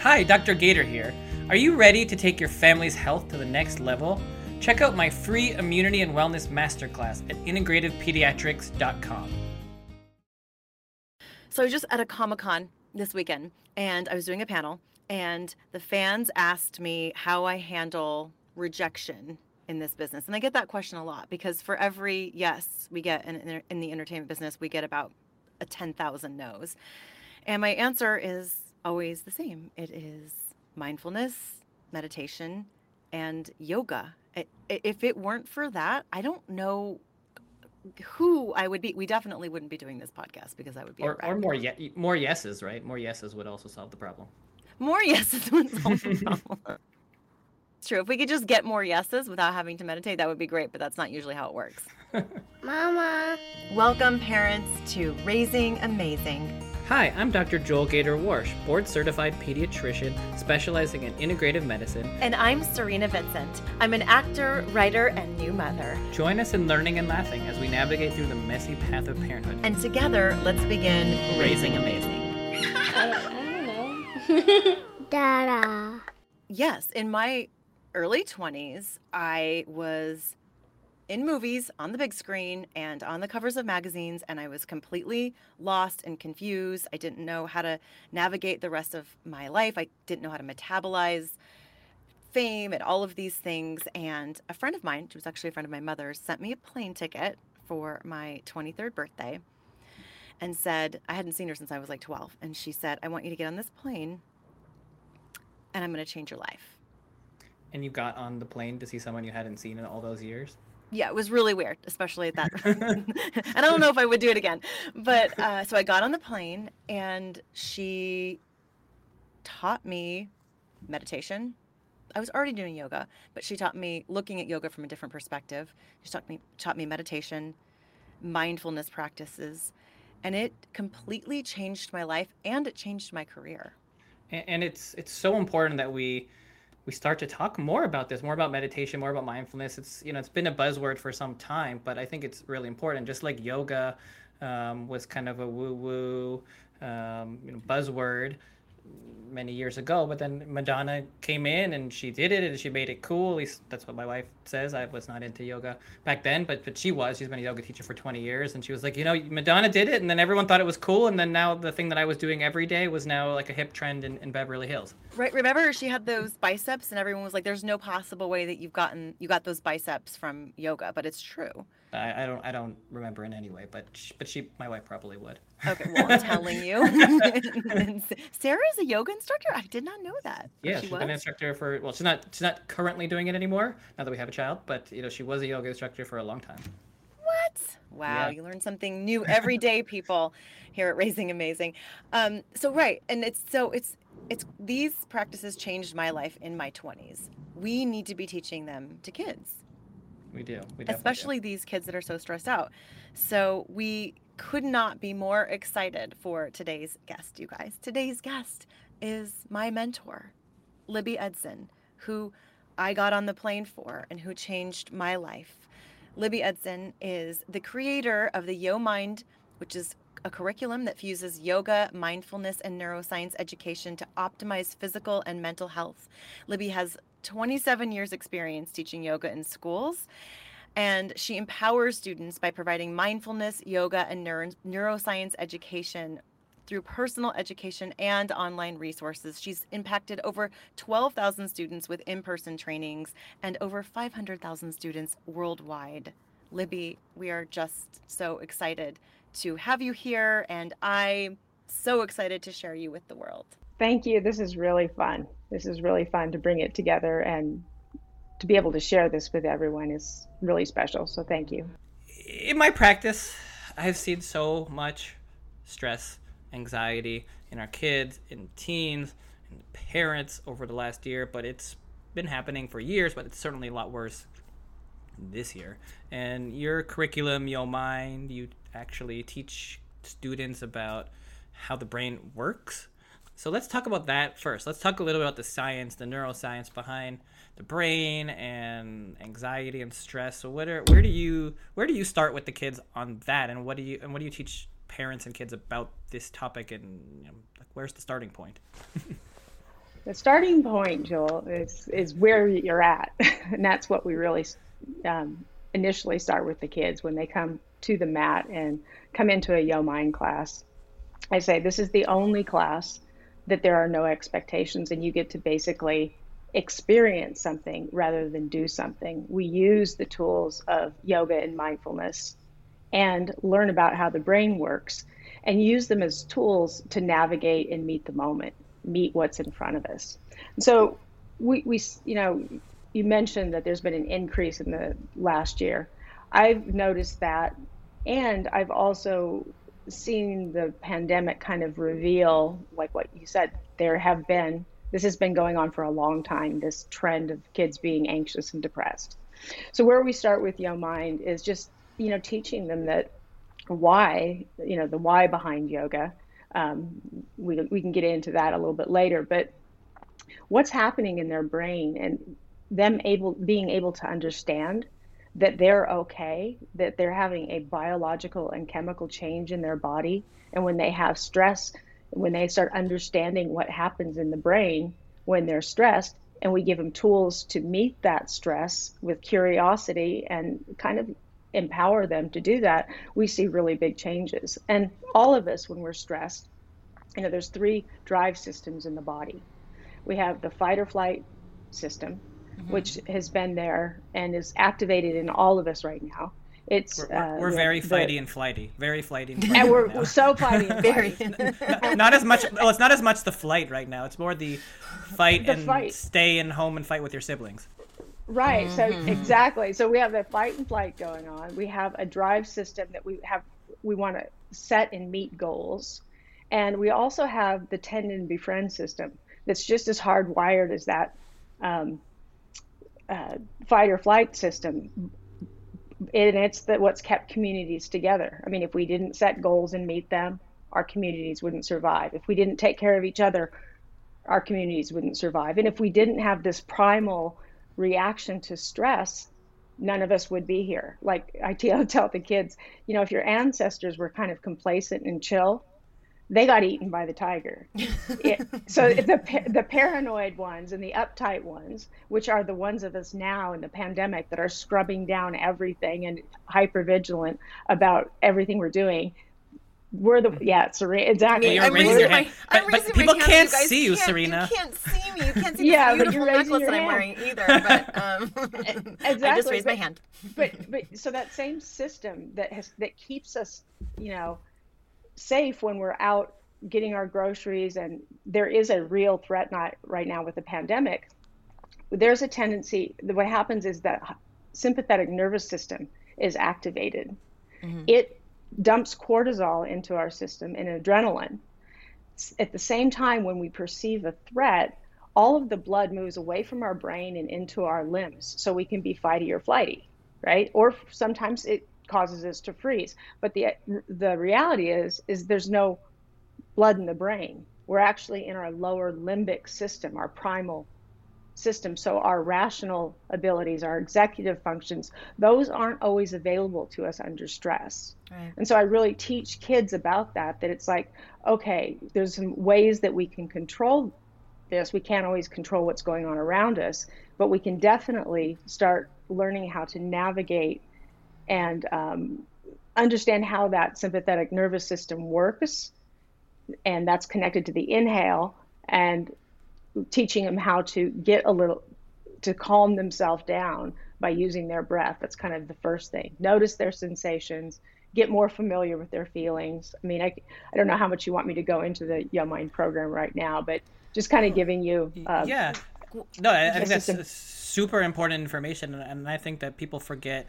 Hi, Dr. Gator here. Are you ready to take your family's health to the next level? Check out my free immunity and wellness masterclass at integrativepediatrics.com. So I was just at a Comic Con this weekend and I was doing a panel, and the fans asked me how I handle rejection in this business. And I get that question a lot because for every yes we get in, in the entertainment business, we get about a 10,000 no's. And my answer is always the same it is mindfulness, meditation, and yoga. If it weren't for that, I don't know who I would be. We definitely wouldn't be doing this podcast because I would be. Or, or more, ye- more yeses, right? More yeses would also solve the problem. More yeses would solve the problem. It's true. If we could just get more yeses without having to meditate, that would be great, but that's not usually how it works. Mama. Welcome, parents, to Raising Amazing. Hi, I'm Dr. Joel Gator Warsh, board certified pediatrician specializing in integrative medicine. And I'm Serena Vincent. I'm an actor, writer, and new mother. Join us in learning and laughing as we navigate through the messy path of parenthood. And together, let's begin Raising Amazing. I, I don't know. Dada. Yes, in my early 20s, I was in movies on the big screen and on the covers of magazines, and I was completely lost and confused. I didn't know how to navigate the rest of my life. I didn't know how to metabolize fame and all of these things. And a friend of mine, she was actually a friend of my mother's, sent me a plane ticket for my 23rd birthday and said, I hadn't seen her since I was like 12. And she said, I want you to get on this plane and I'm going to change your life. And you got on the plane to see someone you hadn't seen in all those years? Yeah, it was really weird, especially at that. Time. And I don't know if I would do it again. But uh, so I got on the plane and she taught me meditation. I was already doing yoga, but she taught me looking at yoga from a different perspective. She taught me taught me meditation, mindfulness practices, and it completely changed my life and it changed my career. And it's it's so important that we we start to talk more about this, more about meditation, more about mindfulness. It's you know it's been a buzzword for some time, but I think it's really important. Just like yoga um, was kind of a woo woo um, you know buzzword many years ago. But then Madonna came in and she did it and she made it cool. At least that's what my wife says. I was not into yoga back then, but but she was. She's been a yoga teacher for 20 years, and she was like, you know, Madonna did it, and then everyone thought it was cool, and then now the thing that I was doing every day was now like a hip trend in, in Beverly Hills. Right. Remember, she had those biceps, and everyone was like, "There's no possible way that you've gotten you got those biceps from yoga," but it's true. I, I don't I don't remember in any way, but she, but she my wife probably would. Okay, well I'm telling you, Sarah is a yoga instructor. I did not know that. Yeah, she she's was? an instructor for well, she's not she's not currently doing it anymore now that we have a child, but you know she was a yoga instructor for a long time. What? Wow, yeah. you learn something new every day, people, here at Raising Amazing. Um, so right, and it's so it's it's these practices changed my life in my 20s. We need to be teaching them to kids we do. We Especially do. these kids that are so stressed out. So we could not be more excited for today's guest, you guys. Today's guest is my mentor, Libby Edson, who I got on the plane for and who changed my life. Libby Edson is the creator of the Yo Mind, which is a curriculum that fuses yoga, mindfulness, and neuroscience education to optimize physical and mental health. Libby has 27 years experience teaching yoga in schools and she empowers students by providing mindfulness, yoga, and neuro- neuroscience education through personal education and online resources. She's impacted over 12,000 students with in person trainings and over 500,000 students worldwide. Libby, we are just so excited to have you here, and I'm so excited to share you with the world. Thank you. This is really fun. This is really fun to bring it together and to be able to share this with everyone is really special. So thank you. In my practice, I've seen so much stress, anxiety in our kids, in teens, in parents over the last year, but it's been happening for years, but it's certainly a lot worse this year. And your curriculum, Yo Mind, you actually teach students about how the brain works. So let's talk about that first. Let's talk a little bit about the science, the neuroscience behind the brain and anxiety and stress. So what are, where do you where do you start with the kids on that, and what do you and what do you teach parents and kids about this topic, and you know, like, where's the starting point? the starting point, Joel, is is where you're at, and that's what we really um, initially start with the kids when they come to the mat and come into a Yo Mind class. I say this is the only class that there are no expectations, and you get to basically experience something rather than do something. We use the tools of yoga and mindfulness and learn about how the brain works and use them as tools to navigate and meet the moment, meet what's in front of us. So we, we you know, you mentioned that there's been an increase in the last year. I've noticed that, and I've also seen the pandemic kind of reveal, like what you said, there have been, this has been going on for a long time, this trend of kids being anxious and depressed. So, where we start with Yo Mind is just, you know, teaching them that why, you know, the why behind yoga. Um, we, we can get into that a little bit later, but what's happening in their brain and them able being able to understand that they're okay, that they're having a biological and chemical change in their body, and when they have stress, when they start understanding what happens in the brain when they're stressed, and we give them tools to meet that stress with curiosity and kind of empower them to do that, we see really big changes. And all of us, when we're stressed, you know, there's three drive systems in the body. We have the fight or flight system, mm-hmm. which has been there and is activated in all of us right now. It's we're, uh, we're very fighty and flighty, very flighty and flighty. And we're, we're so flighty and very. not, not, as much. Well, it's not as much the flight right now. It's more the fight the and fight. stay in home and fight with your siblings. Right. Mm-hmm. So exactly. So we have the fight and flight going on. We have a drive system that we have. We want to set and meet goals, and we also have the tend and befriend system that's just as hardwired as that um, uh, fight or flight system. And it's that what's kept communities together. I mean, if we didn't set goals and meet them, our communities wouldn't survive. If we didn't take care of each other, our communities wouldn't survive. And if we didn't have this primal reaction to stress, none of us would be here. Like I tell, tell the kids, you know, if your ancestors were kind of complacent and chill, they got eaten by the tiger. It, so the the paranoid ones and the uptight ones, which are the ones of us now in the pandemic that are scrubbing down everything and hyper vigilant about everything we're doing, we're the yeah, Serena. Exactly. Yeah, you're I'm raising your hand, my, but, but people can't hand, see you, can't, Serena. You can't see me. You can't see yeah, the beautiful necklace that I'm wearing either. But um, exactly. I just raised but, my hand. but but so that same system that has that keeps us, you know, safe when we're out getting our groceries, and there is a real threat not right now with the pandemic. There's a tendency. What happens is that sympathetic nervous system is activated. Mm-hmm. It dumps cortisol into our system and adrenaline. At the same time, when we perceive a threat, all of the blood moves away from our brain and into our limbs so we can be fighty or flighty, right? Or sometimes it causes us to freeze. But the the reality is is there's no blood in the brain. We're actually in our lower limbic system, our primal system. So our rational abilities, our executive functions, those aren't always available to us under stress. Right. And so I really teach kids about that, that it's like, okay, there's some ways that we can control this. We can't always control what's going on around us, but we can definitely start learning how to navigate and um, understand how that sympathetic nervous system works. And that's connected to the inhale and teaching them how to get a little to calm themselves down by using their breath. That's kind of the first thing. Notice their sensations, get more familiar with their feelings. I mean, I, I don't know how much you want me to go into the Yo Mind program right now, but just kind of giving you. Um, yeah. No, I, I think that's super important information, and I think that people forget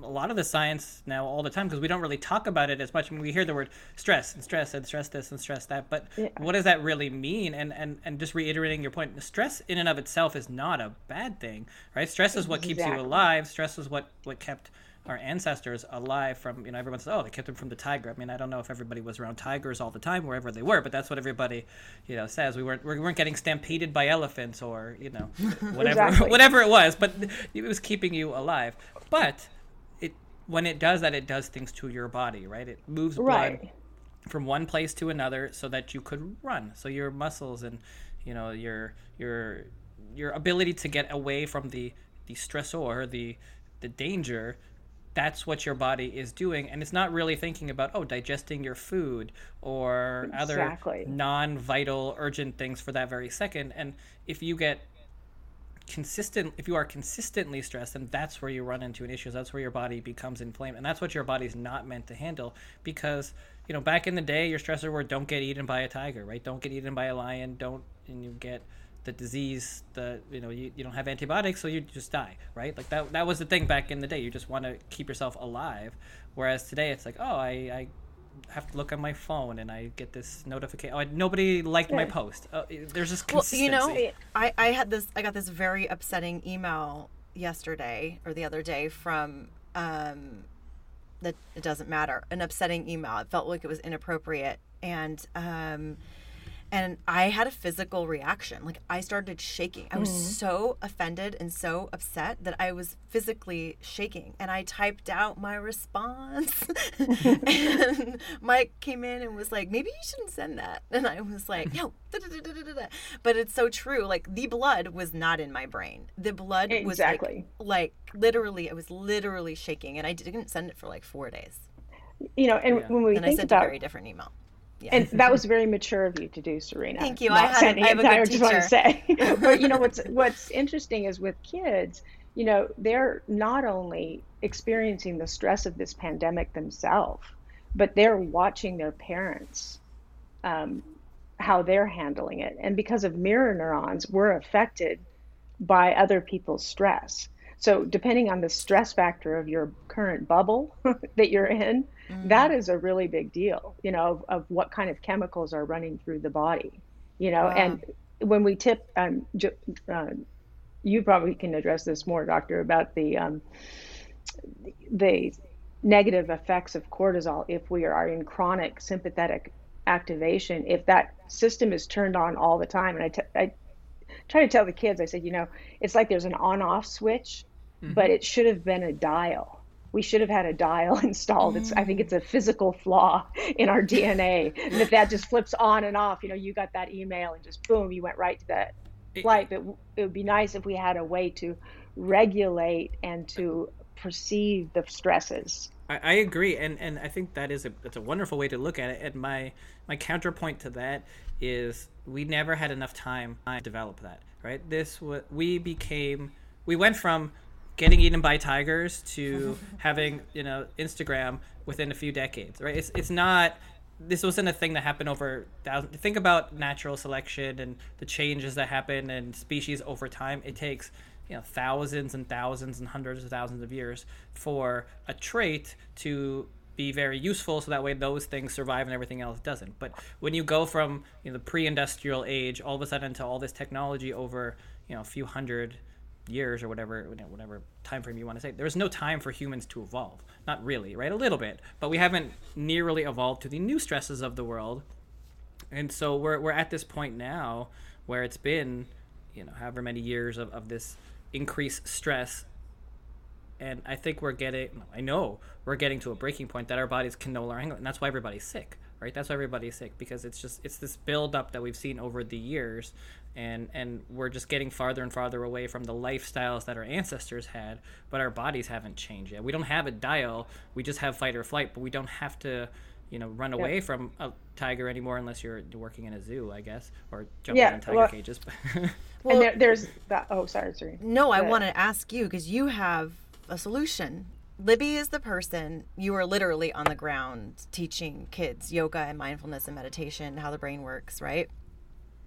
a lot of the science now all the time because we don't really talk about it as much. I mean, we hear the word stress and stress and stress this and stress that, but yeah. what does that really mean? And and and just reiterating your point, stress in and of itself is not a bad thing, right? Stress is what exactly. keeps you alive. Stress is what what kept our ancestors alive from you know everyone says oh they kept them from the tiger i mean i don't know if everybody was around tigers all the time wherever they were but that's what everybody you know says we weren't we weren't getting stampeded by elephants or you know whatever exactly. whatever it was but it was keeping you alive but when it does that, it does things to your body, right? It moves blood from one place to another so that you could run. So your muscles and you know your your your ability to get away from the the stressor, the the danger, that's what your body is doing and it's not really thinking about oh digesting your food or Exactly. other non-vital urgent things for that very second and if you get consistent if you are consistently stressed then that's where you run into an issue. That's where your body becomes inflamed. And that's what your body's not meant to handle because you know back in the day your stressor were don't get eaten by a tiger right? Don't get eaten by a lion. Don't and you get the disease the you know you, you don't have antibiotics so you just die right? Like that that was the thing back in the day. You just want to keep yourself alive. Whereas today it's like oh i i have to look on my phone and I get this notification. Oh, nobody liked my post. Oh, there's this Well, consistency. you know, I, I had this I got this very upsetting email yesterday or the other day from um that it doesn't matter. An upsetting email. It felt like it was inappropriate and um and I had a physical reaction. Like I started shaking. I was mm-hmm. so offended and so upset that I was physically shaking. And I typed out my response. and Mike came in and was like, maybe you shouldn't send that. And I was like, no. But it's so true. Like the blood was not in my brain. The blood was like, Exactly. like literally, I was literally shaking. And I didn't send it for like four days. You know, and Yeah. when we Then I think sent a very different email. Yeah. and that was very mature of you to do, Serena. Thank you. not I had a- sending have a good I just want to teacher. say, but you know what's what's interesting is with kids, you know, they're not only experiencing the stress of this pandemic themselves, but they're watching their parents, um, how they're handling it, and because of mirror neurons, we're affected by other people's stress. So depending on the stress factor of your current bubble that you're in, that is a really big deal, you know, of, of what kind of chemicals are running through the body, you know, Wow. and when we tip, um, uh, you probably can address this more, doctor, about the um, the negative effects of cortisol if we are in chronic sympathetic activation. If that system is turned on all the time, and I, t- I try to tell the kids, I said, you know, it's like there's an on-off switch, Mm-hmm. but it should have been a dial. We should have had a dial installed. It's I think it's a physical flaw in our DNA, that that just flips on and off, you know, you got that email and just boom, you went right to that flight. But it would be nice if we had a way to regulate and to perceive the stresses. I, I agree, and and I think that is a that's a wonderful way to look at it. And my my counterpoint to that is we never had enough time to develop that. Right? This we became we went from getting eaten by tigers to having you know Instagram within a few decades. Right? It's it's not. This wasn't a thing that happened over thousands. Think about natural selection and the changes that happen in species over time. It takes you know thousands and thousands and hundreds of thousands of years for a trait to be very useful so that way those things survive and everything else doesn't but when you go from you know the pre-industrial age all of a sudden to all this technology over you know a few hundred years or whatever whatever time frame you want to say there's no time for humans to evolve. Not really right? A little bit. But we haven't nearly evolved to the new stresses of the world. And so we're, we're at this point now where it's been you know however many years of, of this increased stress. And i think we're getting i know we're getting to a breaking point that our bodies can no longer handle and that's why everybody's sick right? That's why everybody's sick because it's just it's this build up that we've seen over the years and and we're just getting farther and farther away from the lifestyles that our ancestors had but our bodies haven't changed yet we don't have a dial we just have fight or flight but we don't have to you know run away from a tiger anymore unless you're working in a zoo i guess or jumping Yeah, in tiger well- cages Well, and there, there's that. Oh, sorry, sorry. No, I Good. want to ask you because you have a solution. Libby is the person you are literally on the ground teaching kids yoga and mindfulness and meditation, how the brain works, right?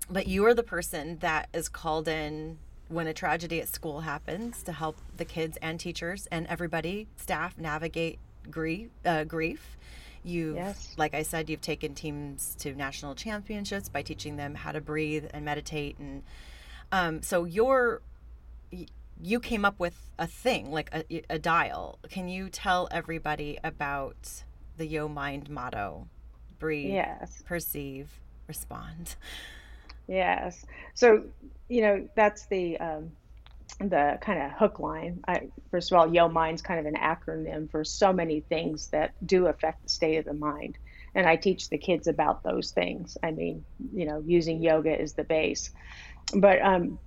But you are the person that is called in when a tragedy at school happens to help the kids and teachers and everybody, staff navigate grief. Uh, grief. You've, Yes. like I said, you've taken teams to national championships by teaching them how to breathe and meditate and um, so you're you came up with a thing like a, a dial can you tell everybody about the yo mind motto breathe Yes. perceive respond Yes. So, you know, that's the um, the kind of hook line. I, first of all, Yo Mind's kind of an acronym for so many things that do affect the state of the mind. and I teach the kids about those things. I mean, you know, using yoga is the base, but um,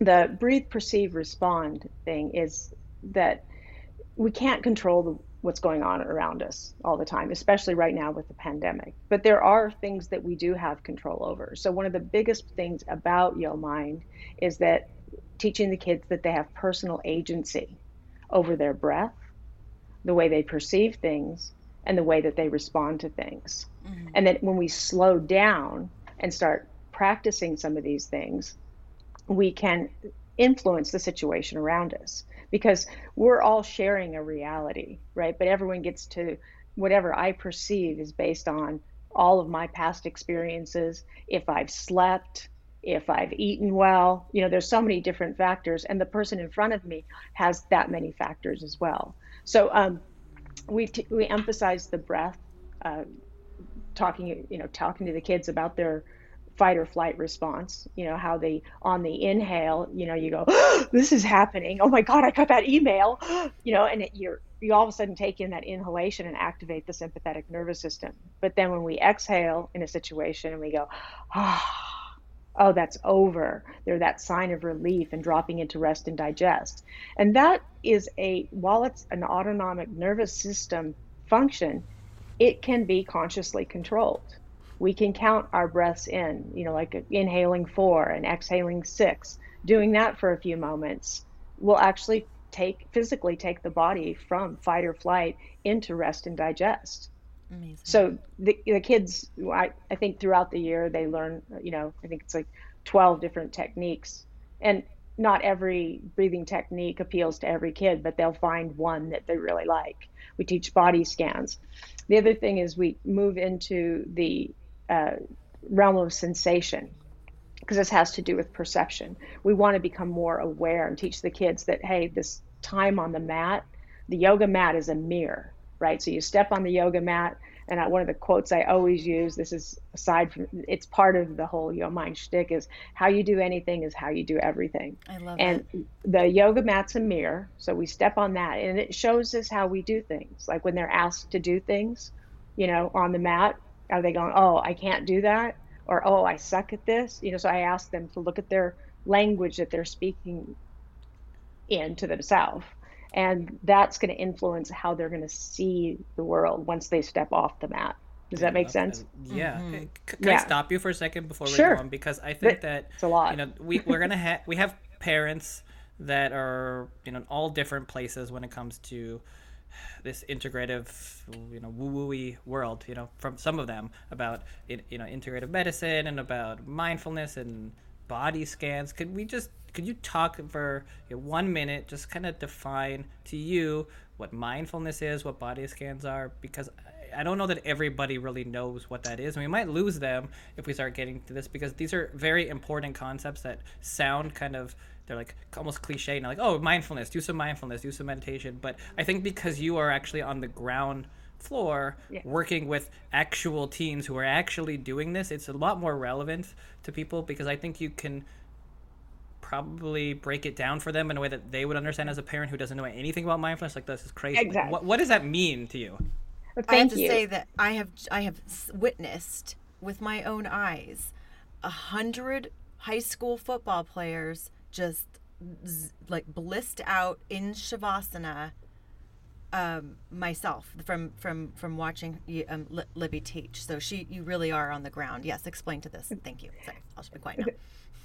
the breathe, perceive, respond thing is that we can't control the, what's going on around us all the time, especially right now with the pandemic. But there are things that we do have control over. So one of the biggest things about Yo Mind is that teaching the kids that they have personal agency over their breath, the way they perceive things, and the way that they respond to things. Mm-hmm. And that when we slow down and start practicing some of these things, we can influence the situation around us because we're all sharing a reality, right? But everyone gets to whatever I perceive is based on all of my past experiences, if I've slept, if I've eaten well, you know, there's so many different factors, and the person in front of me has that many factors as well. So um, we t- we emphasize the breath, uh, talking you know talking to the kids about their fight or flight response. You know how they on the inhale, you know, you go, oh, "This is happening! Oh my God, I got that email!" You know, and it, you're you all of a sudden take in that inhalation and activate the sympathetic nervous system. But then when we exhale in a situation and we go, "Ah." oh, that's over. They're that sign of relief and dropping into rest and digest. And that is a, while it's an autonomic nervous system function, it can be consciously controlled. We can count our breaths in, you know, like inhaling four and exhaling six. Doing that for a few moments will actually take physically take the body from fight or flight into rest and digest. Amazing. So the, the kids, I, I think throughout the year they learn, you know, I think it's like 12 different techniques. And not every breathing technique appeals to every kid, but they'll find one that they really like. We teach body scans. The other thing is we move into the uh, realm of sensation because this has to do with perception. We want to become more aware and teach the kids that, hey, this time on the mat, the yoga mat is a mirror right? So you step on the yoga mat, and I, one of the quotes I always use, this is aside from, it's part of the whole Yo Mind shtick, is how you do anything is how you do everything. I love and that. the yoga mat's a mirror, so we step on that, and it shows us how we do things. Like when they're asked to do things, you know, on the mat, are they going, oh, I can't do that? Or, oh, I suck at this? You know, so I ask them to look at their language that they're speaking in to themselves and that's going to influence how they're going to see the world once they step off the mat. Does that make sense? Yeah. Mm-hmm. Can, can yeah. I stop you for a second before we sure. go on? Because I think that it's a lot. You know, we we're gonna have we have parents that are you know in all different places when it comes to this integrative, you know, woo-wooey world. You know, from some of them about you know integrative medicine and about mindfulness and body scans. Could we just could you talk for you know, one minute, just kind of define to you what mindfulness is, what body scans are? Because I don't know that everybody really knows what that is. And we might lose them if we start getting to this because these are very important concepts that sound kind of they're like almost cliche and like oh mindfulness do some mindfulness do some meditation but i think because you are actually on the ground floor yeah. working with actual teens who are actually doing this it's a lot more relevant to people because i think you can probably break it down for them in a way that they would understand as a parent who doesn't know anything about mindfulness. Like this is crazy. Exactly. Like, what, what does that mean to you? Well, I have to say that I have I have witnessed with my own eyes a hundred high school football players just z- like blissed out in shavasana. Um, myself from from from watching um, Libby teach. So she, you really are on the ground. Yes, explain to this. Thank you. Sorry, I'll be quiet now.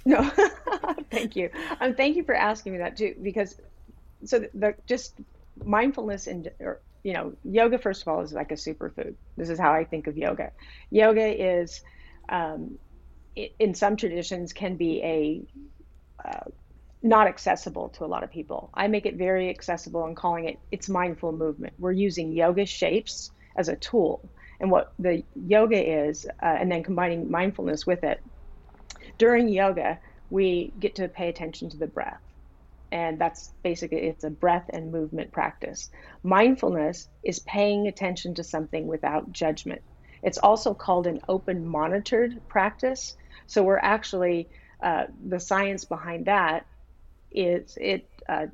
No, thank you. Um, thank you for asking me that too, because so the, the just mindfulness and or, you know yoga first of all is like a superfood. This is how I think of yoga. Yoga is um, in some traditions can be a uh, not accessible to a lot of people. I make it very accessible and calling it it's mindful movement. We're using yoga shapes as a tool, and what the yoga is, uh, and then combining mindfulness with it during yoga, we get to pay attention to the breath. And that's basically it's a breath and movement practice. Mindfulness is paying attention to something without judgment. It's also called an open monitored practice. So we're actually uh, the science behind that is it uh,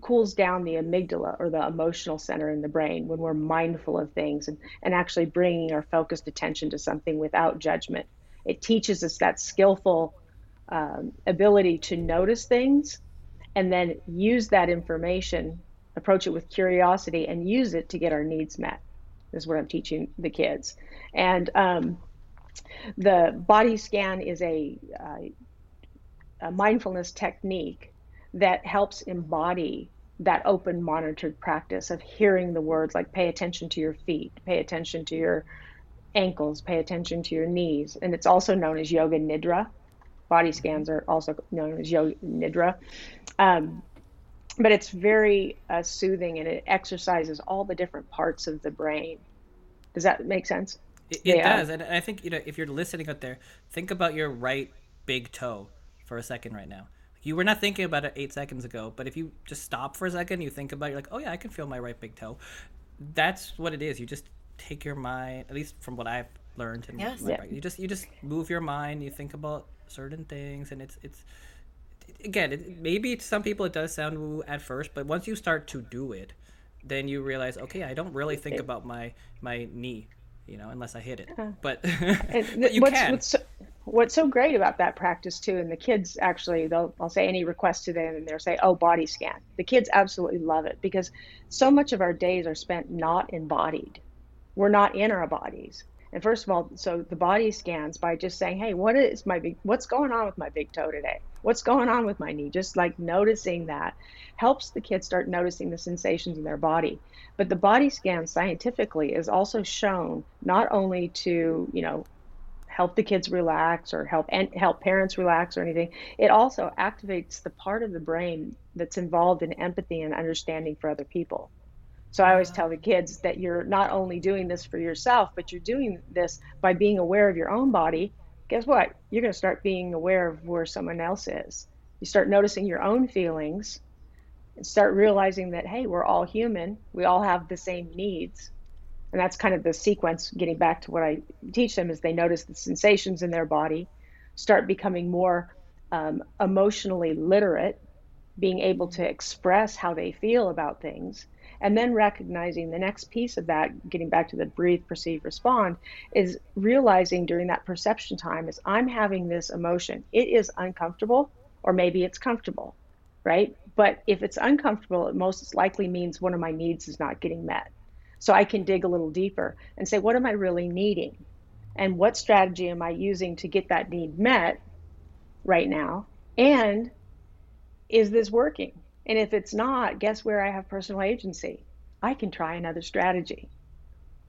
cools down the amygdala or the emotional center in the brain when we're mindful of things and, and actually bringing our focused attention to something without judgment. It teaches us that skillful um, ability to notice things and then use that information, approach it with curiosity, and use it to get our needs met. This is what I'm teaching the kids. And um, the body scan is a, uh, a mindfulness technique that helps embody that open monitored practice of hearing the words like pay attention to your feet, pay attention to your ankles, pay attention to your knees. And it's also known as yoga nidra. Body scans are also known as yoga nidra. Um, but it's very uh, soothing and it exercises all the different parts of the brain. Does that make sense? It, it yeah. does. And I think, you know, if you're listening out there, think about your right big toe for a second right now. You were not thinking about it eight seconds ago, but if you just stop for a second, you think about it, you're like, oh yeah, I can feel my right big toe. That's what it is. You just take your mind, at least from what I've learned. And yes. yeah. You just you just move your mind. You think about certain things, and it's it's again it, maybe to some people it does sound woo at first, but once you start to do it, then you realize, okay, I don't really think about my my knee, you know, unless I hit it. Uh, but, but you what's, can. What's, what's so great about that practice too, and the kids actually, they'll I'll say any request to them, and they'll say, "Oh, body scan." The kids absolutely love it because so much of our days are spent not embodied. We're not in our bodies. And first of all, so the body scans by just saying, "Hey, what is my big? What's going on with my big toe today? What's going on with my knee?" Just like noticing that helps the kids start noticing the sensations in their body. But the body scan scientifically is also shown not only to you know help the kids relax or help and help parents relax or anything. It also activates the part of the brain that's involved in empathy and understanding for other people. So I always tell the kids that you're not only doing this for yourself, but you're doing this by being aware of your own body. Guess what? You're going to start being aware of where someone else is. You start noticing your own feelings and start realizing that, hey, we're all human. We all have the same needs and that's kind of the sequence getting back to what i teach them is they notice the sensations in their body start becoming more um, emotionally literate being able to express how they feel about things and then recognizing the next piece of that getting back to the breathe perceive respond is realizing during that perception time is i'm having this emotion it is uncomfortable or maybe it's comfortable right but if it's uncomfortable it most likely means one of my needs is not getting met so I can dig a little deeper and say, what am I really needing? And what strategy am I using to get that need met right now? And is this working? And if it's not, guess where I have personal agency? I can try another strategy.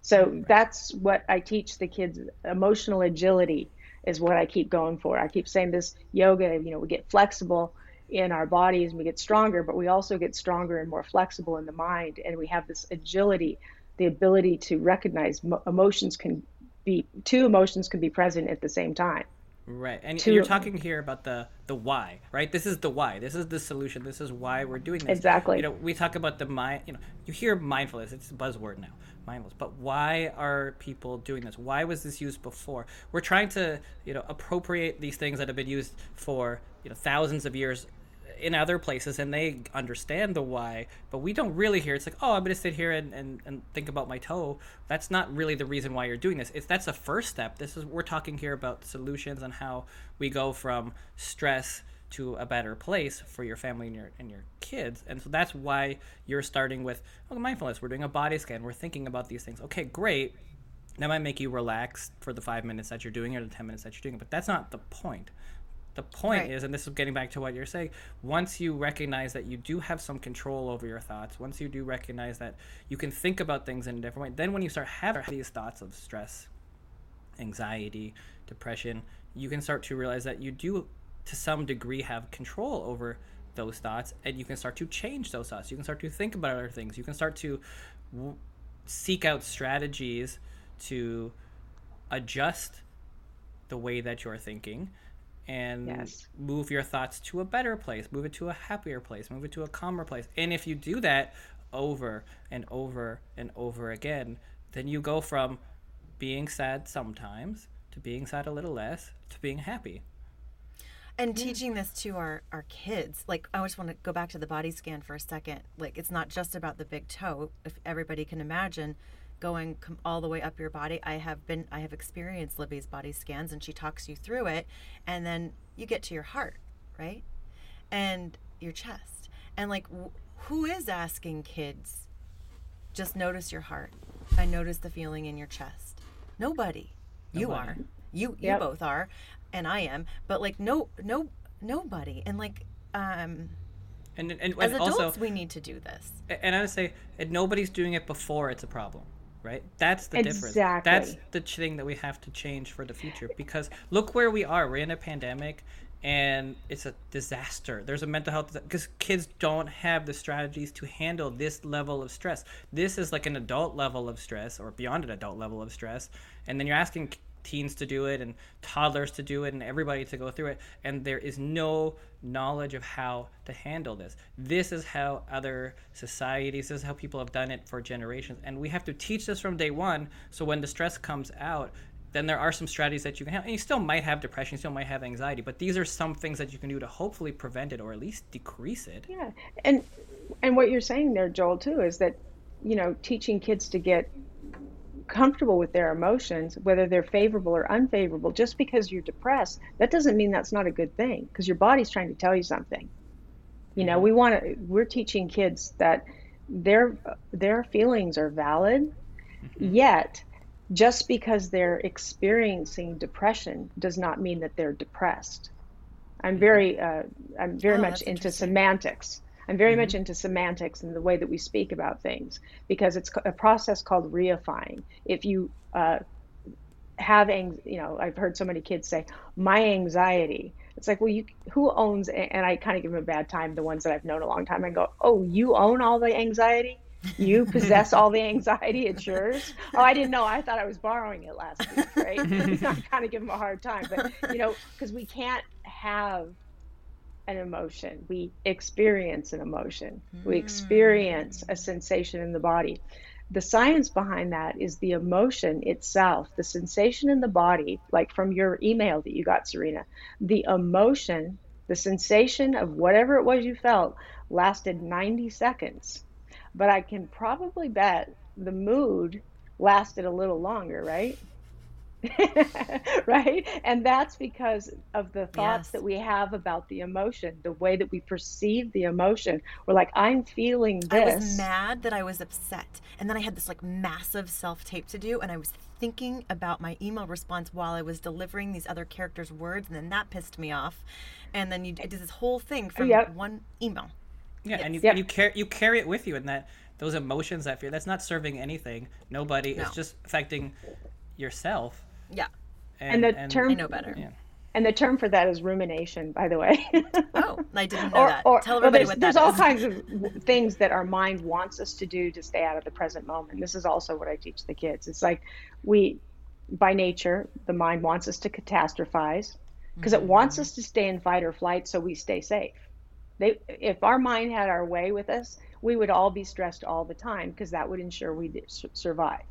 So that's what I teach the kids. Emotional agility is what I keep going for. I keep saying this yoga, you know, we get flexible in our bodies and we get stronger, but we also get stronger and more flexible in the mind. And we have this agility the ability to recognize emotions can be two emotions can be present at the same time right and, and, you're talking here about the the why right? This is the why. This is the solution. This is why we're doing this. Exactly. You know we talk about the mind you know you hear mindfulness it's a buzzword now mindfulness but why are people doing this? Why was this used before? We're trying to you know appropriate these things that have been used for you know thousands of years in other places and they understand the why, but we don't really hear it's like, oh, I'm gonna sit here and, and, and think about my toe. That's not really the reason why you're doing this. It's that's a first step. This is we're talking here about solutions and how we go from stress to a better place for your family and your and your kids. And so that's why you're starting with oh, mindfulness. We're doing a body scan. We're thinking about these things. Okay, great. That might make you relax for the five minutes that you're doing it or the ten minutes that you're doing it, but that's not the point. The point right. is, and this is getting back to what you're saying, once you recognize that you do have some control over your thoughts, once you do recognize that you can think about things in a different way, then when you start having these thoughts of stress, anxiety, depression, you can start to realize that you do, to some degree, have control over those thoughts, and you can start to change those thoughts. You can start to think about other things. You can start to w- seek out strategies to adjust the way that you're thinking and yes. move your thoughts to a better place, move it to a happier place, move it to a calmer place. And if you do that over and over and over again, then you go from being sad sometimes to being sad a little less to being happy. and teaching this to our our kids like i just want to go back to the body scan for a second like it's not just about the big toe if everybody can imagine going com- all the way up your body. I have been i have experienced libby's body scans and she talks you through it and then you get to your heart right? And your chest. And like w- who is asking kids just notice your heart. I notice the feeling in your chest. Nobody, you are. You you Yep. both are and i am. But like no no nobody. And like um And and, and as adults also, we need to do this. And I would say, and nobody's doing it before it's a problem, right? That's the difference. That's the thing that we have to change for the future. Because look where we are. We're in a pandemic, and it's a disaster. There's a mental health because kids don't have the strategies to handle this level of stress. This is like an adult level of stress, or beyond an adult level of stress. And then you're asking teens to do it and toddlers to do it and everybody to go through it. And there is no knowledge of how to handle this. This is how other societies this is how people have done it for generations. And we have to teach this from day one. So when the stress comes out then there are some strategies that you can have and you still might have depression you still might have anxiety but these are some things that you can do to hopefully prevent it or at least decrease it. Yeah, and and what you're saying there, Joel, too, is that you know teaching kids to get comfortable with their emotions, whether they're favorable or unfavorable. Just because you're depressed, that doesn't mean that's not a good thing, because your body's trying to tell you something. You know, we want to. We're teaching kids that their their feelings are valid, yet just because they're experiencing depression does not mean that they're depressed. I'm very, uh, I'm very Oh, much into semantics. I'm very much into semantics and the way that we speak about things because it's a process called reifying. If you uh, have, ang- you know, I've heard so many kids say, "My anxiety." It's like, well, you who owns? And I kind of give them a bad time. The ones that I've known a long time, I go, "Oh, you own all the anxiety." You possess all the anxiety. It's yours. Oh, I didn't know. I thought I was borrowing it last week, right? I kind of give them a hard time, but you know, because we can't have an emotion. We experience an emotion. We hmm. experience a sensation in the body. The science behind that is the emotion itself, the sensation in the body, like from your email that you got, Serena. The emotion, the sensation of whatever it was you felt, lasted 90 seconds. But I can probably bet the mood lasted a little longer, right? right? And that's because of the thoughts Yes. that we have about the emotion, the way that we perceive the emotion. We're like, I'm feeling I was mad that I was upset. And then I had this like massive self tape to do. And I was thinking about my email response while I was delivering these other characters' words. And then that pissed me off. And then you I did this whole thing from Yep. one email. Yeah, and you Yep. you carry you carry it with you, and that those emotions, that fear, that's not serving anything. Nobody. No. It's just affecting yourself. Yeah. And the term- I know better. Yeah. And the term for that is rumination, by the way. Oh, I didn't know that. Tell well, everybody there's, what there's that all kinds of things that our mind wants us to do to stay out of the present moment. This is also what I teach the kids. It's like we, by nature, the mind wants us to catastrophize because it mm-hmm. wants us to stay in fight or flight so we stay safe. They, if our mind had our way with us, we would all be stressed all the time because that would ensure we survive.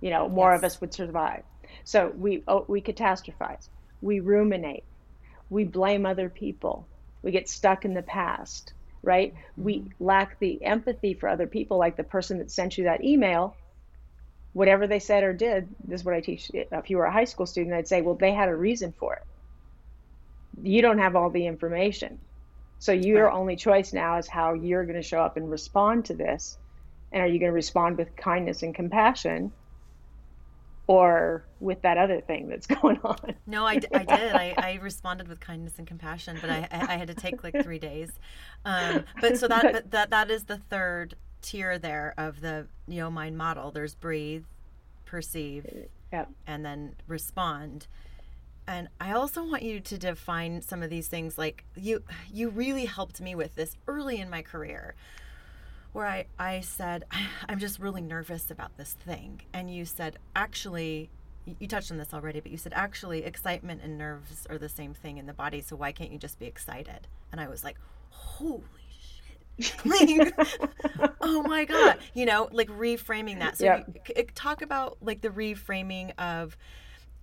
You know, more of us would survive. So we oh, we catastrophize, we ruminate, we blame other people, we get stuck in the past, right? Mm-hmm. We lack the empathy for other people, like the person that sent you that email. Whatever they said or did, this is what I teach. If you were a high school student, I'd say, well, they had a reason for it. You don't have all the information. So your Right. only choice now is how you're going to show up and respond to this. And are you going to respond with kindness and compassion or with that other thing that's going on? No, I did. I, I responded with kindness and compassion, but I, I I had to take like three days. Um, but so that but that that is the third tier there of the Yo Mind model. There's breathe, perceive, Yep. and then respond. And I also want you to define some of these things. Like you, you really helped me with this early in my career, where I, I said, I'm just really nervous about this thing. And you said, actually, you touched on this already, but you said, actually, excitement and nerves are the same thing in the body. So why can't you just be excited? And I was like, holy shit. like, oh my God. You know, like reframing that. So Yep. you, talk about like the reframing of,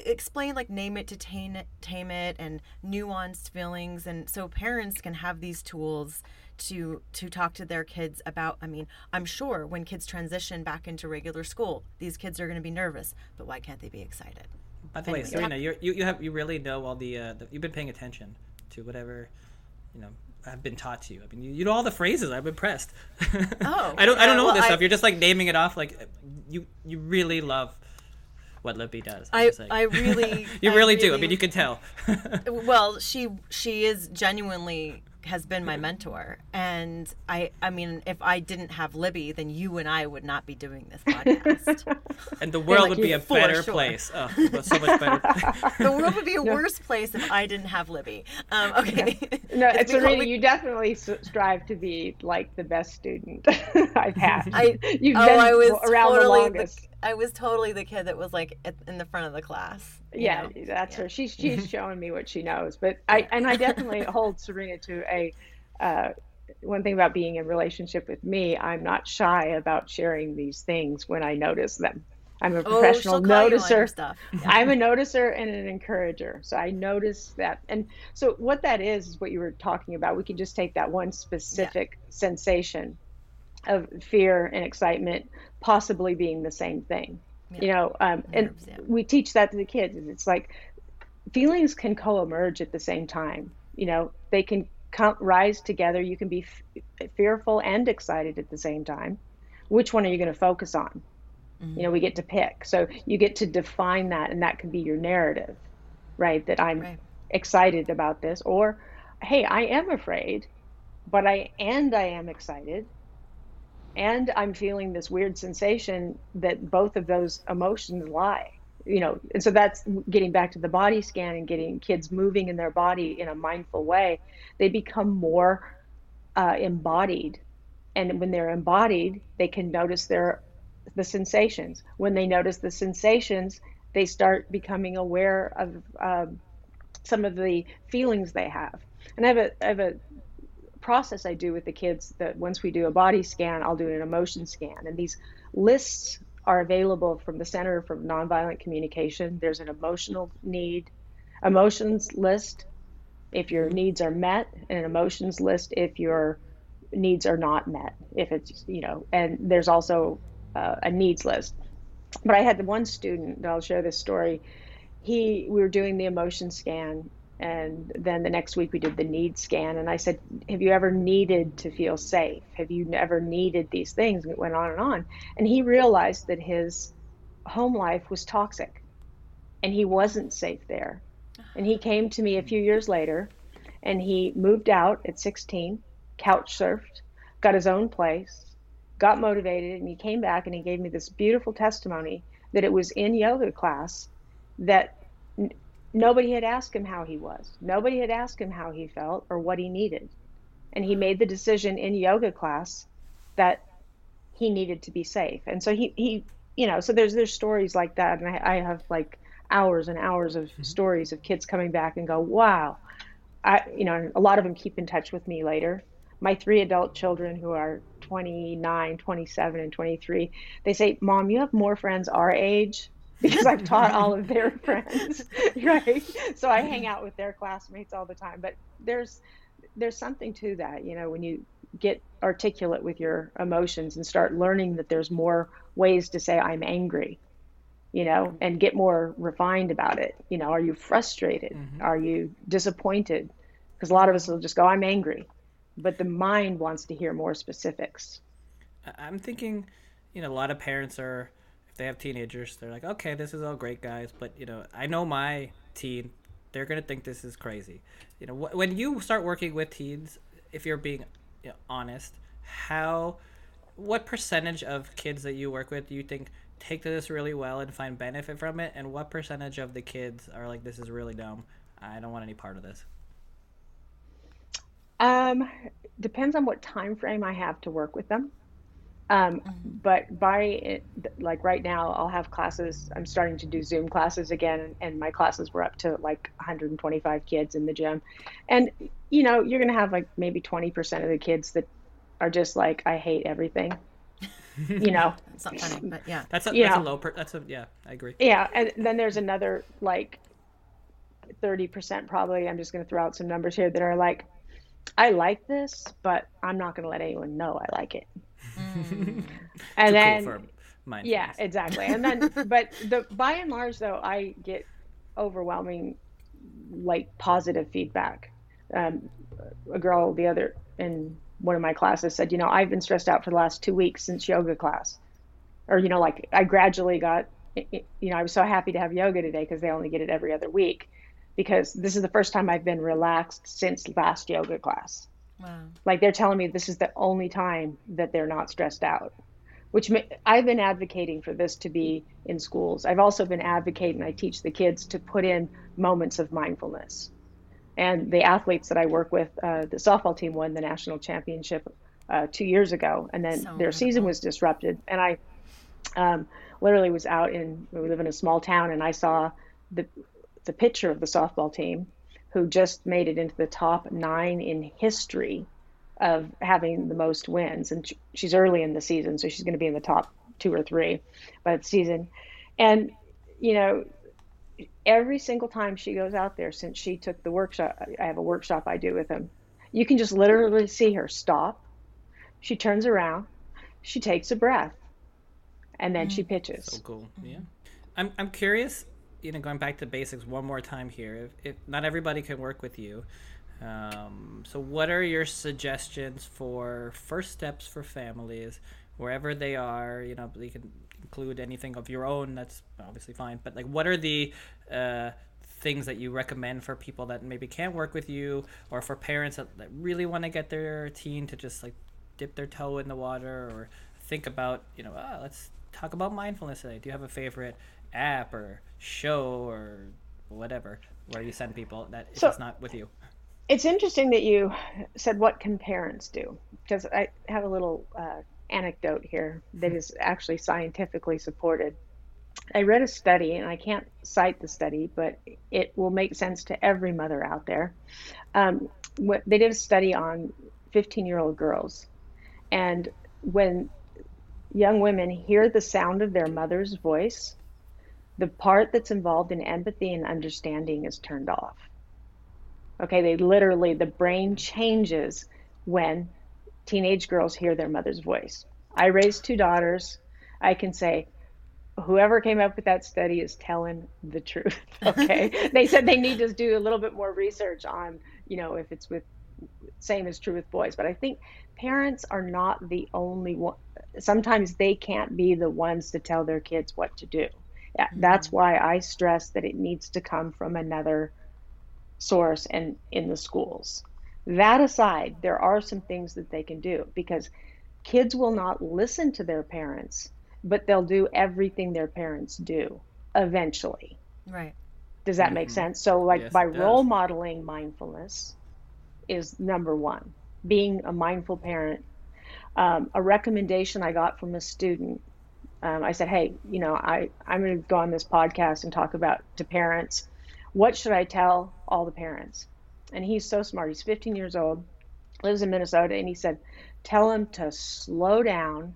explain like name it to tame it, tame it and nuanced feelings and so parents can have these tools to to talk to their kids about i mean i'm sure when kids transition back into regular school these kids are going to be nervous but why can't they be excited by the way serena you you you have you really know all the, uh, the you've been paying attention to whatever you know have been taught to you. I mean, you, you know all the phrases. I'm impressed. Oh, I don't. I don't know well, this I- stuff. You're just like naming it off. Like you, you really love what Libby does. I. I really you I really, do. I mean, you can tell. well she she is genuinely has been my mentor and i i mean if i didn't have libby then you and i would not be doing this podcast and the world like, would be a better sure. place. Oh, so much better. the world would be a worse place if i didn't have libby um, okay No, It's it's because Serena, we- you definitely strive to be like the best student I've had. I- You've oh, been I was around the totally longest. I was totally the kid that was like in the front of the class. Yeah, know? that's Yeah. her. She's she's showing me what she knows. But I and I definitely hold Serena to a. Uh, one thing about being in relationship with me, I'm not shy about sharing these things when I notice them. I'm a Oh, professional she'll call you on your noticer. stuff. I'm a noticer and an encourager. So I notice that. And so what that is is what you were talking about. We can just take that one specific sensation of fear and excitement possibly being the same thing. Yeah. You know, um, and we teach that to the kids. It's like feelings can co-emerge at the same time. You know, they can come, rise together. You can be f- fearful and excited at the same time. Which one are you going to focus on? You know, we get to pick. So you get to define that, and that can be your narrative, right? That I'm Right. excited about this, or hey, I am afraid, but I and I am excited, and I'm feeling this weird sensation that both of those emotions lie. You know, and so that's getting back to the body scan and getting kids moving in their body in a mindful way. They become more uh, embodied, and when they're embodied, they can notice their the sensations. When they notice the sensations, they start becoming aware of um, some of the feelings they have. And I have a, I have a process I do with the kids that once we do a body scan, I'll do an emotion scan. And these lists are available from the Center for Nonviolent Communication. There's an emotional need, emotions list if your needs are met, and an emotions list if your needs are not met. If it's, you know, and there's also uh, a needs list. But I had one student, I'll share this story. He, we were doing the emotion scan, and then the next week we did the need scan. And I said, Have you ever needed to feel safe? Have you never needed these things? And it went on and on. And he realized that his home life was toxic and he wasn't safe there. And he came to me a few years later and he moved out at 16, couch surfed, got his own place, got motivated, and he came back and he gave me this beautiful testimony that it was in yoga class that nobody had asked him how he was. Nobody had asked him how he felt or what he needed. And he made the decision in yoga class that he needed to be safe. And so he, he you know, so there's there's stories like that, and I, I have like hours and hours of mm-hmm. stories of kids coming back and go, wow, I, you know, a lot of them keep in touch with me later. My three adult children who are 29, 27, and 23, they say, Mom, you have more friends our age because I've taught all of their friends, right? So I hang out with their classmates all the time. But there's there's something to that, you know, when you get articulate with your emotions and start learning that there's more ways to say I'm angry, you know, and get more refined about it. You know, are you frustrated? Mm-hmm. Are you disappointed? Because a lot of us will just go, I'm angry. But the mind wants to hear more specifics. I'm thinking, you know, a lot of parents are, they have teenagers, they're like, okay, this is all great, guys, but you know, I know my teen, they're gonna think this is crazy. You know, wh- when you start working with teens, if you're being you know, honest, how, what percentage of kids that you work with do you think take this really well and find benefit from it, and what percentage of the kids are like, this is really dumb, I don't want any part of this. Um, depends on what time frame I have to work with them. Um, but by it, like right now, I'll have classes. I'm starting to do Zoom classes again, and my classes were up to like 125 kids in the gym. And you know, you're gonna have like maybe 20% of the kids that are just like, I hate everything. you know, It's not funny, but yeah. That's a, You that's a low. Per, that's a yeah. I agree. yeah. And then there's another like 30% probably. I'm just going to throw out some numbers here that are like, I like this, but I'm not going to let anyone know I like it. Mm. and Too then, cool for mindfulness. yeah, exactly. And then, but the by and large, though, I get overwhelming, like positive feedback. Um, a girl the other in one of my classes said, you know, I've been stressed out for the last two weeks since yoga class, or you know, like I gradually got, you know, I was so happy to have yoga today because they only get it every other week, because this is the first time I've been relaxed since last yoga class. Wow. like they're telling me this is the only time that they're not stressed out which ma- i've been advocating for this to be in schools. I've also been advocating i teach the kids to put in moments of mindfulness. And the athletes that i work with uh, the softball team won the national championship uh, two years ago and then So their season was disrupted. And i um, literally was out in we live in a small town and i saw the the pitcher of the softball team who just made it into the top nine in history of having the most wins. And she's early in the season, so she's going to be in the top two or three by the season. And, you know, every single time she goes out there since she took the workshop, I have a workshop I do with them, you can just literally see her stop. She turns around, she takes a breath, and then she mm. pitches. So cool. Yeah. I'm I'm curious. You know, going back to basics one more time here. If, if not everybody can work with you, um, so what are your suggestions for first steps for families wherever they are? You know, you can include anything of your own. That's obviously fine. But like, what are the uh, things that you recommend for people that maybe can't work with you, or for parents that, that really want to get their teen to just like dip their toe in the water, or think about you know, ah, let's talk about mindfulness today. Do you have a favorite app or show or whatever where you send people that So- it's not with you? It's interesting that you said what can parents do because I have a little uh, anecdote here that is actually scientifically supported. I read a study, and I can't cite the study, but it will make sense to every mother out there. Um, what, they did a study on 15 year old girls, and when young women hear the sound of their mother's voice, the part that's involved in empathy and understanding is turned off. Okay, they literally, the brain changes when teenage girls hear their mother's voice. I raised two daughters. I can say, whoever came up with that study is telling the truth. Okay, they said they need to do a little bit more research on, you know, if it's with, same is true with boys. But I think parents are not the only one. Sometimes they can't be the ones to tell their kids what to do. Yeah, That's why I stress that it needs to come from another source and in the schools. That aside, there are some things that they can do because kids will not listen to their parents, but they'll do everything their parents do eventually. Right. Does that make sense? So, like Yes, by role modeling mindfulness is number one. Being a mindful parent. Um, a recommendation I got from a student. Um, I said, "Hey, you know, I I'm going to go on this podcast and talk about to parents. What should I tell all the parents?" And he's so smart. He's 15 years old, lives in Minnesota, and he said, "Tell them to slow down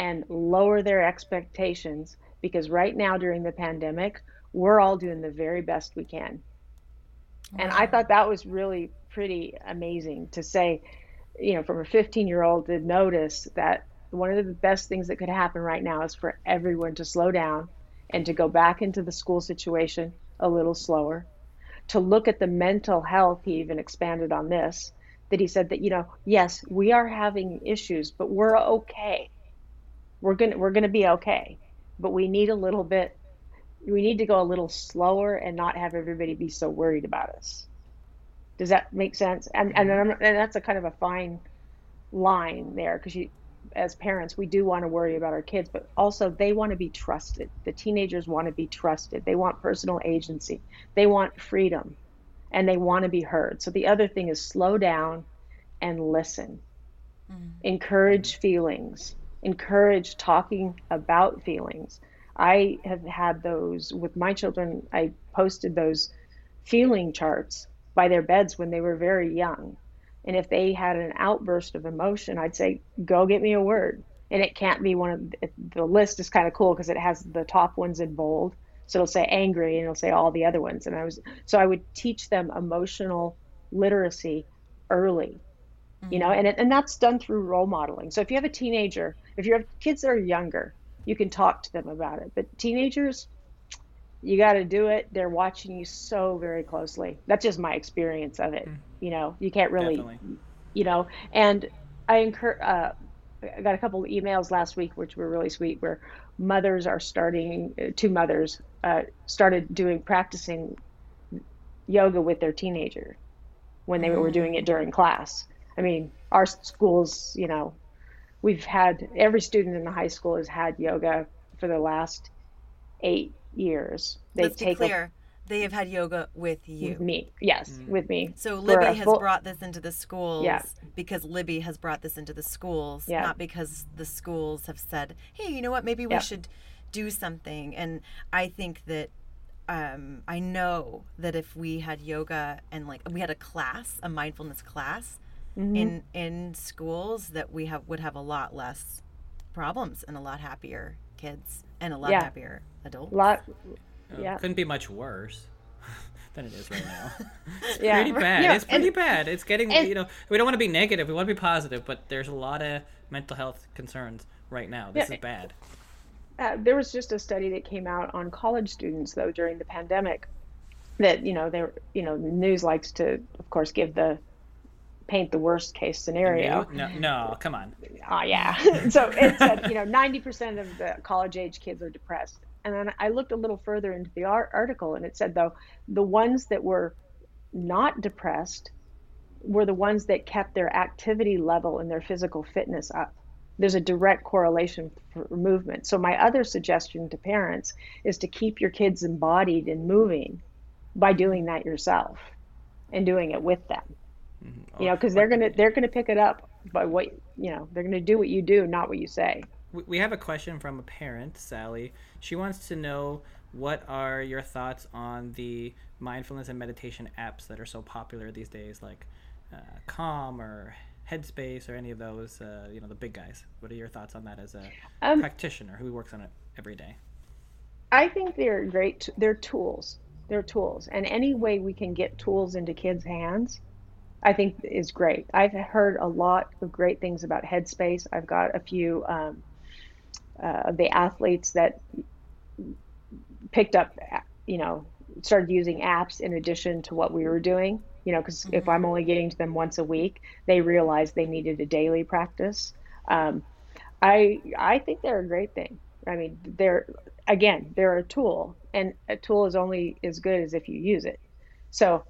and lower their expectations because right now during the pandemic, we're all doing the very best we can. And I thought that was really pretty amazing to say, you know, from a 15 year old to notice that one of the best things that could happen right now is for everyone to slow down and to go back into the school situation a little slower, to look at the mental health. He even expanded on this that he said that, you know, yes, we are having issues, but we're okay. We're going to we're going to be okay. But we need a little bit we need to go a little slower and not have everybody be so worried about us. Does that make sense? And and, mm-hmm. I'm, and that's a kind of a fine line there because you, as parents, we do want to worry about our kids, but also they want to be trusted. The teenagers want to be trusted. They want personal agency. They want freedom, and they want to be heard. So the other thing is slow down and listen. Mm. Encourage feelings. Encourage talking about feelings. I have had those with my children. I posted those feeling charts by their beds when they were very young. And if they had an outburst of emotion, I'd say, go get me a word. and it can't be one of the, list is kind of cool because it has the top ones in bold. So it'll say angry and it'll say all the other ones. And I was so I would teach them emotional literacy early, mm-hmm. you know, and and that's done through role modeling. So if you have a teenager, if you have kids that are younger, you can talk to them about it. But teenagers, you got to do it. They're watching you so very closely. That's just my experience of it. Mm. You know, you can't really, Definitely. you know, and I encourage. Uh, I got a couple of emails last week, which were really sweet, where mothers are starting, uh, two mothers uh, started doing practicing yoga with their teenager when they mm. were doing it during class. I mean, our schools, you know, we've had every student in the high school has had yoga for the last eight years. They Let's take be clear. A, they have had yoga with you. With me, yes, mm. with me. So Libby has full... brought this into the schools yeah. because Libby has brought this into the schools, yeah. not because the schools have said, "Hey, you know what? Maybe we yeah. should do something." And I think that um, I know that if we had yoga and like we had a class, a mindfulness class mm-hmm. in in schools, that we have would have a lot less problems and a lot happier kids and a lot yeah. happier adults. A lot, yeah. Couldn't be much worse than it is right now. It's yeah. pretty bad. It's pretty and, bad. It's getting, and, you know, we don't want to be negative. We want to be positive, but there's a lot of mental health concerns right now. This yeah. is bad. Uh, there was just a study that came out on college students, though, during the pandemic that, you know, they're, you know, the news likes to, of course, give the, paint the worst case scenario. No, no, come on. Oh, yeah. so it said, you know, 90% of the college age kids are depressed and then I looked a little further into the article, and it said though the ones that were not depressed were the ones that kept their activity level and their physical fitness up. There's a direct correlation for movement. So my other suggestion to parents is to keep your kids embodied and moving by doing that yourself and doing it with them. Mm-hmm. You know, because they're gonna they're gonna pick it up by what you know. They're gonna do what you do, not what you say we have a question from a parent, Sally. She wants to know what are your thoughts on the mindfulness and meditation apps that are so popular these days, like uh, Calm or Headspace or any of those, uh, you know, the big guys. What are your thoughts on that as a um, practitioner who works on it every day? I think they're great. They're tools. They're tools, and any way we can get tools into kids' hands, I think is great. I've heard a lot of great things about Headspace. I've got a few um, uh, the athletes that picked up, you know, started using apps in addition to what we were doing. You know, because mm-hmm. if I'm only getting to them once a week, they realized they needed a daily practice. Um, I I think they're a great thing. I mean, they're again, they're a tool, and a tool is only as good as if you use it. So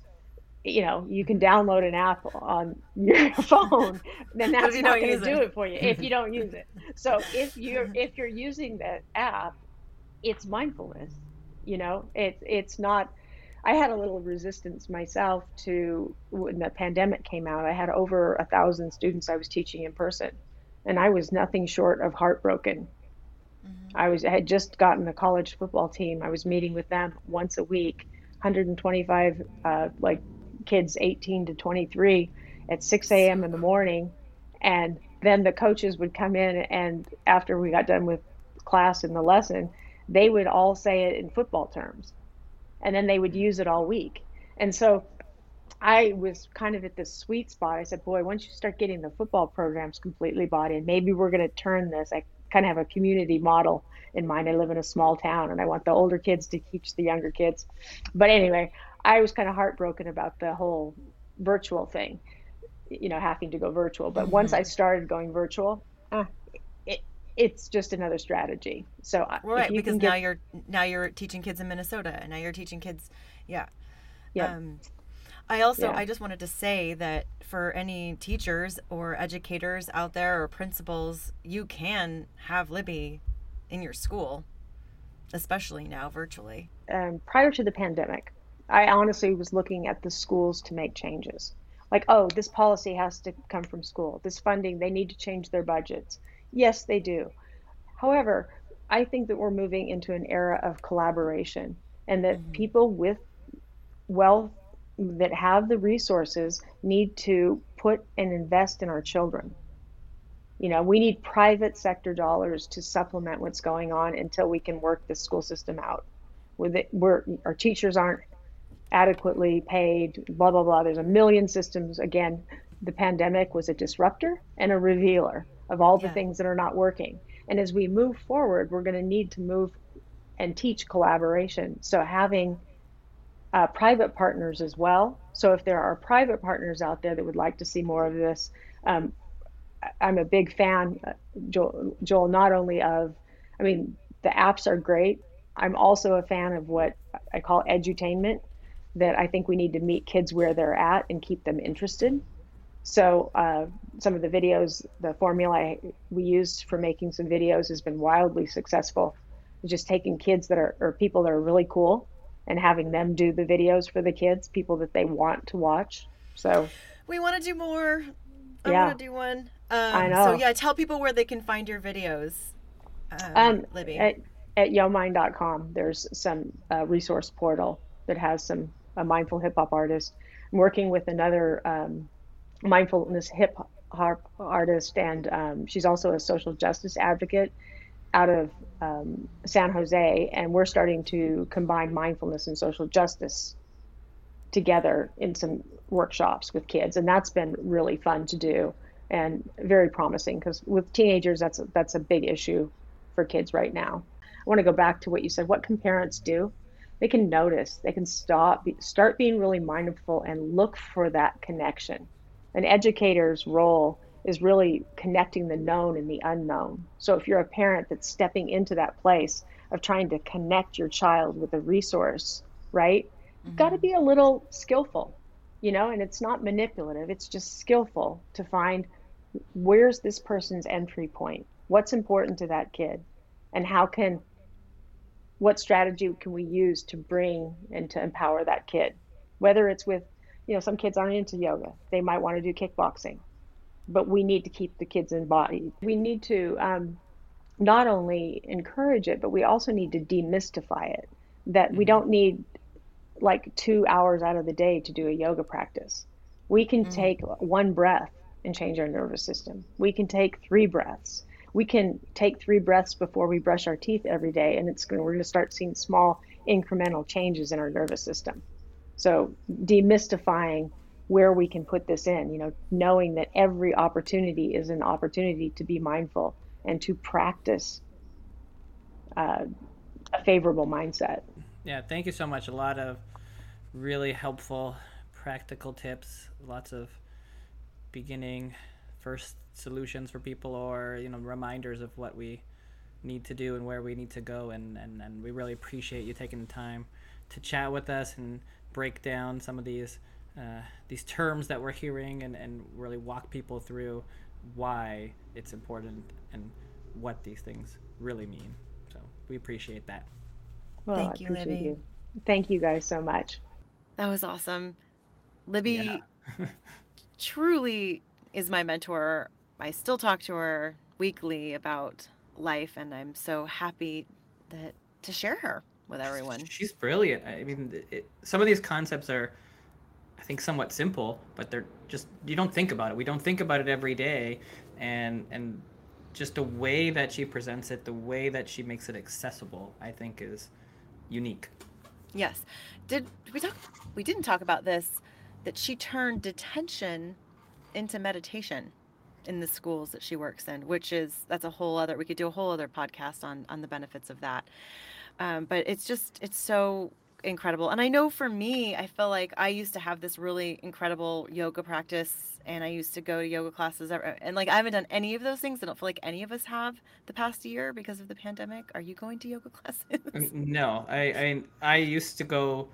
you know, you can download an app on your phone, then that's not going to do it. for you if you don't use it. So if you're if you're using the app, it's mindfulness. You know, it's it's not. I had a little resistance myself to when the pandemic came out. I had over a thousand students I was teaching in person, and I was nothing short of heartbroken. Mm-hmm. I was I had just gotten a college football team. I was meeting with them once a week, 125 uh, like kids 18 to 23 at 6 a.m. in the morning. And then the coaches would come in, and after we got done with class and the lesson, they would all say it in football terms. And then they would use it all week. And so I was kind of at this sweet spot. I said, Boy, once you start getting the football programs completely bought in, maybe we're going to turn this. I kind of have a community model in mind. I live in a small town and I want the older kids to teach the younger kids. But anyway, I was kind of heartbroken about the whole virtual thing, you know, having to go virtual. But mm-hmm. once I started going virtual, uh, it, it's just another strategy. So right, because now you're now you're teaching kids in Minnesota, and now you're teaching kids, yeah, yeah. Um, I also yeah. I just wanted to say that for any teachers or educators out there or principals, you can have Libby in your school, especially now virtually. Um, prior to the pandemic, I honestly was looking at the schools to make changes. Like, oh, this policy has to come from school. This funding, they need to change their budgets. Yes, they do. However, I think that we're moving into an era of collaboration and that mm-hmm. people with wealth that have the resources need to put and invest in our children. You know, we need private sector dollars to supplement what's going on until we can work the school system out. With it, we're our teachers aren't adequately paid. Blah blah blah. There's a million systems. Again, the pandemic was a disruptor and a revealer of all the Yeah. things that are not working. And as we move forward, we're going to need to move and teach collaboration. So having uh, private partners as well. So if there are private partners out there that would like to see more of this, um, I'm a big fan, uh, Joel, Joel, not only of, I mean, the apps are great. I'm also a fan of what I call edutainment, that I think we need to meet kids where they're at and keep them interested. So uh, some of the videos, the formula I, we used for making some videos has been wildly successful. Just taking kids that are or people that are really cool and having them do the videos for the kids, people that they want to watch. So We want to do more. I Yeah. want to do one. Um, I So yeah, tell people where they can find your videos. Um, um, Libby. at at yomind.com, there's some uh, resource portal that has some a mindful hip hop artist. I'm working with another um, mindfulness hip hop artist, and um, she's also a social justice advocate out of um, San Jose, and we're starting to combine mindfulness and social justice together in some workshops with kids, and that's been really fun to do and very promising because with teenagers, that's a, that's a big issue for kids right now. I want to go back to what you said. What can parents do? They can notice. They can stop, start being really mindful, and look for that connection. An educator's role is really connecting the known and the unknown. So if you're a parent that's stepping into that place of trying to connect your child with a resource, right? You've got to mm-hmm. be a little skillful, you know, and it's not manipulative, it's just skillful to find where's this person's entry point? What's important to that kid? And how can what strategy can we use to bring and to empower that kid? Whether it's with, you know, some kids aren't into yoga. They might want to do kickboxing but we need to keep the kids in body. We need to um, not only encourage it, but we also need to demystify it. That we don't need like two hours out of the day to do a yoga practice. We can take one breath and change our nervous system. We can take three breaths. We can take three breaths before we brush our teeth every day, and it's going. We're going to start seeing small incremental changes in our nervous system. So demystifying where we can put this in, you know, knowing that every opportunity is an opportunity to be mindful and to practice uh, a favorable mindset. Yeah, thank you so much. A lot of really helpful, practical tips. Lots of beginning, first solutions for people, or you know, reminders of what we need to do and where we need to go. And and, and we really appreciate you taking the time to chat with us and break down some of these uh, these terms that we're hearing and, and really walk people through why it's important and what these things really mean. So we appreciate that. Well, Thank you, Libby. you. Thank you guys so much. That was awesome. Libby Yeah. truly is my mentor. I still talk to her weekly about life, and I'm so happy that to share her with everyone. She's brilliant. I mean, it, some of these concepts are, I think, somewhat simple, but they're just you don't think about it. We don't think about it every day, and and just the way that she presents it, the way that she makes it accessible, I think, is unique. Yes. Did we talk? We didn't talk about this. That she turned detention into meditation in the schools that she works in, which is that's a whole other. We could do a whole other podcast on on the benefits of that. Um, but it's just it's so incredible. And I know for me, I feel like I used to have this really incredible yoga practice, and I used to go to yoga classes, and like I haven't done any of those things. I don't feel like any of us have the past year because of the pandemic. Are you going to yoga classes? No, I, I I used to go,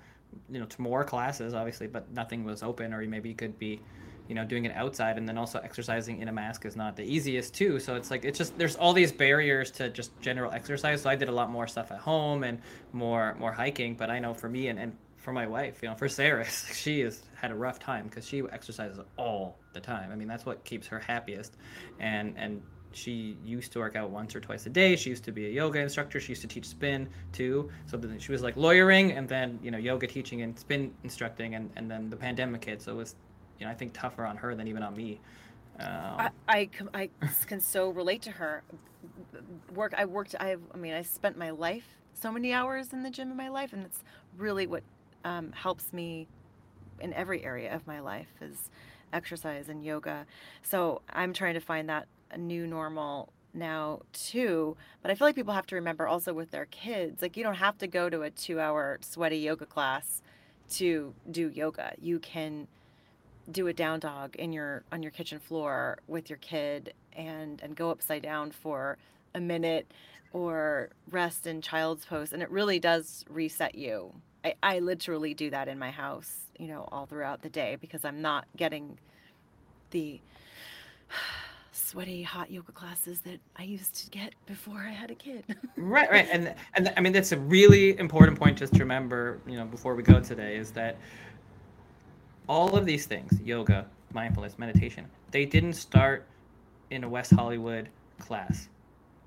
you know, to more classes, obviously, but nothing was open, or maybe you could be, you know, doing it outside, and then also exercising in a mask is not the easiest too. So it's like it's just there's all these barriers to just general exercise. So I did a lot more stuff at home and more more hiking. But I know for me and and for my wife, you know, for Sarah, she has had a rough time because she exercises all the time. I mean, that's what keeps her happiest, and and she used to work out once or twice a day. She used to be a yoga instructor. She used to teach spin too. So then she was like lawyering and then, you know, yoga teaching and spin instructing. And, and then the pandemic hit. So it was, you know, I think tougher on her than even on me. Um, I, I, I can so relate to her. Work, I worked, I, I mean, I spent my life, so many hours in the gym in my life, and it's really what um, helps me in every area of my life is exercise and yoga. So I'm trying to find that new normal now too. But I feel like people have to remember also with their kids, like you don't have to go to a two hour sweaty yoga class to do yoga. You can do a down dog in your on your kitchen floor with your kid and and go upside down for a minute or rest in child's pose and it really does reset you. I, I literally do that in my house you know all throughout the day because i'm not getting the sweaty hot yoga classes that i used to get before i had a kid. Right right and and i mean that's a really important point just to remember you know before we go today is that all of these things yoga mindfulness meditation they didn't start in a west hollywood class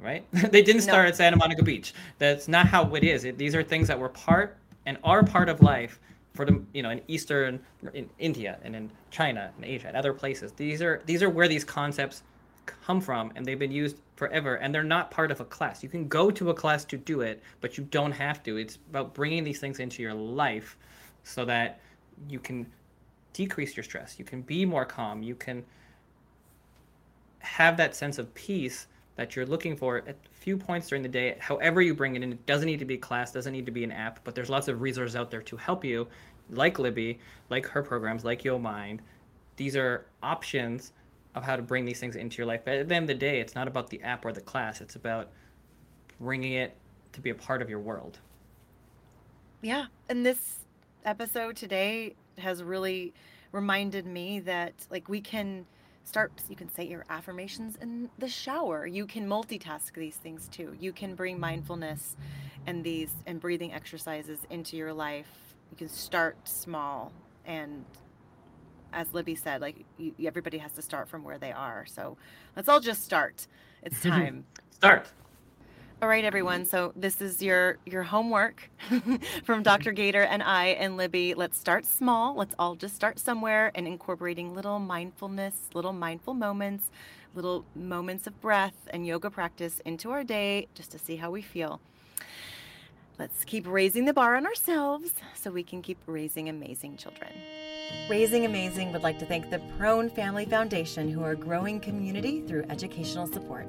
right? They didn't start No. at santa monica beach. That's not how it is. It, these are things that were part and are part of life for the you know in eastern in india and in china and asia and other places. These are these are where these concepts come from and they've been used forever and they're not part of a class. You can go to a class to do it but you don't have to. It's about bringing these things into your life so that you can decrease your stress. You can be more calm. You can have that sense of peace that you're looking for at a few points during the day however you bring it in. It doesn't need to be a class doesn't need to be an app but there's lots of resources out there to help you like libby like her programs like yo mind. These are options of how to bring these things into your life. But at the end of the day it's not about the app or the class. It's about bringing it to be a part of your world. Yeah, and this episode today has really reminded me that like we can start you can say your affirmations in the shower. You can multitask these things too. You can bring mindfulness and these and breathing exercises into your life. You can start small and as Libby said, like you, everybody has to start from where they are. So let's all just start. It's time. start All right, everyone. So this is your your homework from Dr. Mm-hmm. Gator and I and Libby. Let's start small. Let's all just start somewhere and incorporating little mindfulness, little mindful moments, little moments of breath and yoga practice into our day just to see how we feel. Let's keep raising the bar on ourselves so we can keep raising amazing children. Raising Amazing would like to thank the Prone Family Foundation, who are growing community through educational support.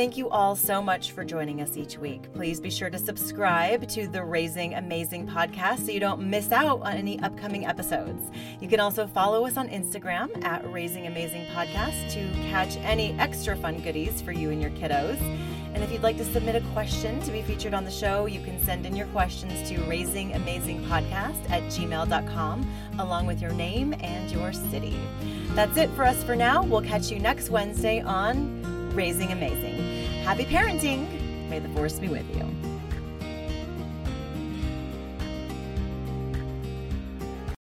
Thank you all so much for joining us each week. Please be sure to subscribe to the Raising Amazing podcast so you don't miss out on any upcoming episodes. You can also follow us on Instagram at Raising Amazing Podcast to catch any extra fun goodies for you and your kiddos. And if you'd like to submit a question to be featured on the show, you can send in your questions to raisingamazingpodcast at gmail.com along with your name and your city. That's it for us for now. We'll catch you next Wednesday on Raising Amazing. Happy parenting! May the force be with you.